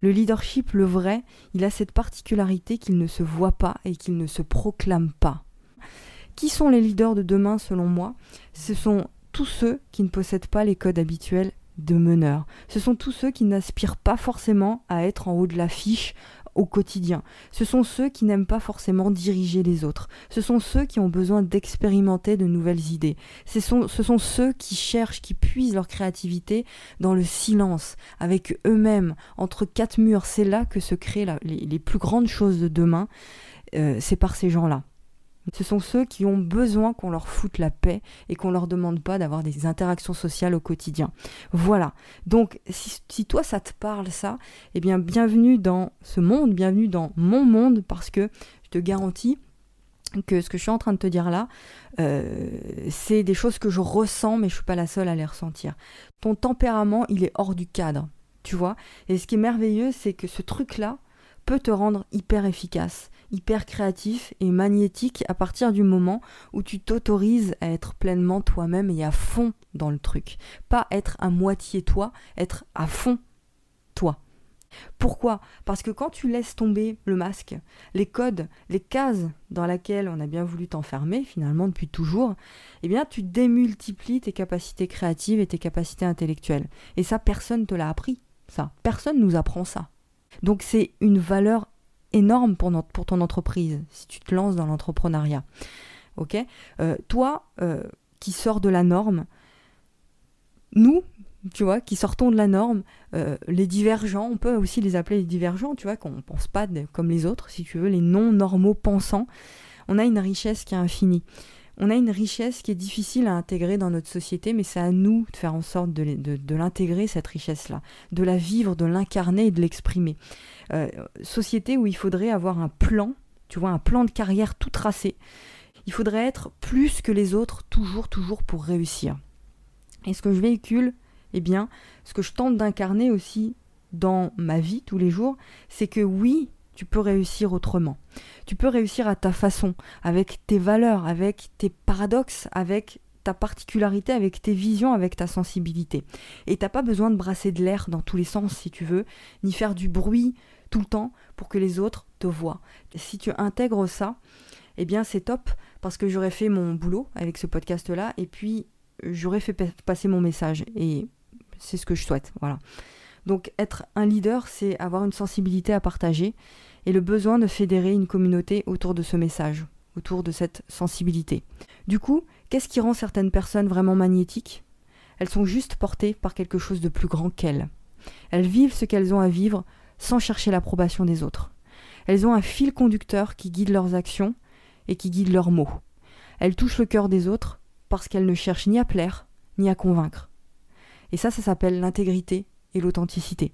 Le leadership, le vrai, il a cette particularité qu'il ne se voit pas et qu'il ne se proclame pas. Qui sont les leaders de demain selon moi? Ce sont tous ceux qui ne possèdent pas les codes habituels de meneurs. Ce sont tous ceux qui n'aspirent pas forcément à être en haut de l'affiche au quotidien. Ce sont ceux qui n'aiment pas forcément diriger les autres. Ce sont ceux qui ont besoin d'expérimenter de nouvelles idées. Ce sont, ce sont ceux qui cherchent, qui puisent leur créativité dans le silence, avec eux-mêmes, entre quatre murs. C'est là que se créent les, plus grandes choses de demain. Euh, c'est par ces gens-là. Ce sont ceux qui ont besoin qu'on leur foute la paix et qu'on leur demande pas d'avoir des interactions sociales au quotidien. Voilà. Donc, si, toi ça te parle ça, eh bien, bienvenue dans ce monde, bienvenue dans mon monde, parce que je te garantis que ce que je suis en train de te dire là, euh, c'est des choses que je ressens, mais je suis pas la seule à les ressentir. Ton tempérament, il est hors du cadre, tu vois. Et ce qui est merveilleux, c'est que ce truc-là peut te rendre hyper efficace hyper créatif et magnétique à partir du moment où tu t'autorises à être pleinement toi-même et à fond dans le truc. Pas être à moitié toi, être à fond toi. Pourquoi? Parce que quand tu laisses tomber le masque, les codes, les cases dans lesquelles on a bien voulu t'enfermer finalement depuis toujours, eh bien tu démultiplies tes capacités créatives et tes capacités intellectuelles. Et ça, personne ne te l'a appris. Ça, personne nous apprend ça. Donc c'est une valeur énorme pour, ton entreprise si tu te lances dans l'entrepreneuriat. Ok? Euh, Toi, euh, qui sors de la norme, nous, tu vois, qui sortons de la norme, euh, les divergents, on peut aussi les appeler les divergents, tu vois, qu'on ne pense pas comme les autres, si tu veux, les non-normaux pensants, on a une richesse qui est infinie on a une richesse qui est difficile à intégrer dans notre société, mais c'est à nous de faire en sorte de, l'intégrer, cette richesse-là, de la vivre, de l'incarner et de l'exprimer. Euh, société où il faudrait avoir un plan, tu vois, un plan de carrière tout tracé. Il faudrait être plus que les autres, toujours, toujours pour réussir. Et ce que je véhicule, eh bien, ce que je tente d'incarner aussi dans ma vie tous les jours, c'est que oui, tu peux réussir autrement. Tu peux réussir à ta façon, avec tes valeurs, avec tes paradoxes, avec ta particularité, avec tes visions, avec ta sensibilité. Et t'as pas besoin de brasser de l'air dans tous les sens si tu veux, ni faire du bruit tout le temps pour que les autres te voient. Si tu intègres ça, eh bien c'est top parce que j'aurais fait mon boulot avec ce podcast là et puis j'aurais fait passer mon message et c'est ce que je souhaite. Voilà. Donc être un leader, c'est avoir une sensibilité à partager et le besoin de fédérer une communauté autour de ce message, autour de cette sensibilité. Du coup, qu'est-ce qui rend certaines personnes vraiment magnétiques? Elles sont juste portées par quelque chose de plus grand qu'elles. Elles vivent ce qu'elles ont à vivre sans chercher l'approbation des autres. Elles ont un fil conducteur qui guide leurs actions et qui guide leurs mots. Elles touchent le cœur des autres parce qu'elles ne cherchent ni à plaire ni à convaincre. Et ça, ça s'appelle l'intégrité et l'authenticité.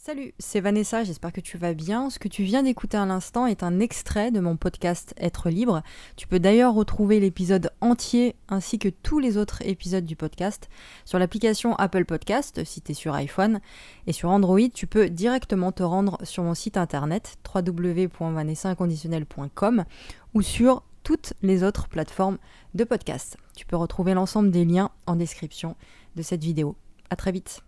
Salut, c'est Vanessa, j'espère que tu vas bien. Ce que tu viens d'écouter à l'instant est un extrait de mon podcast Être libre. Tu peux d'ailleurs retrouver l'épisode entier ainsi que tous les autres épisodes du podcast sur l'application Apple Podcast si tu es sur iPhone. Et sur Android, tu peux directement te rendre sur mon site internet www.vanessainconditionnel.com ou sur toutes les autres plateformes de podcast. Tu peux retrouver l'ensemble des liens en description de cette vidéo. À très vite.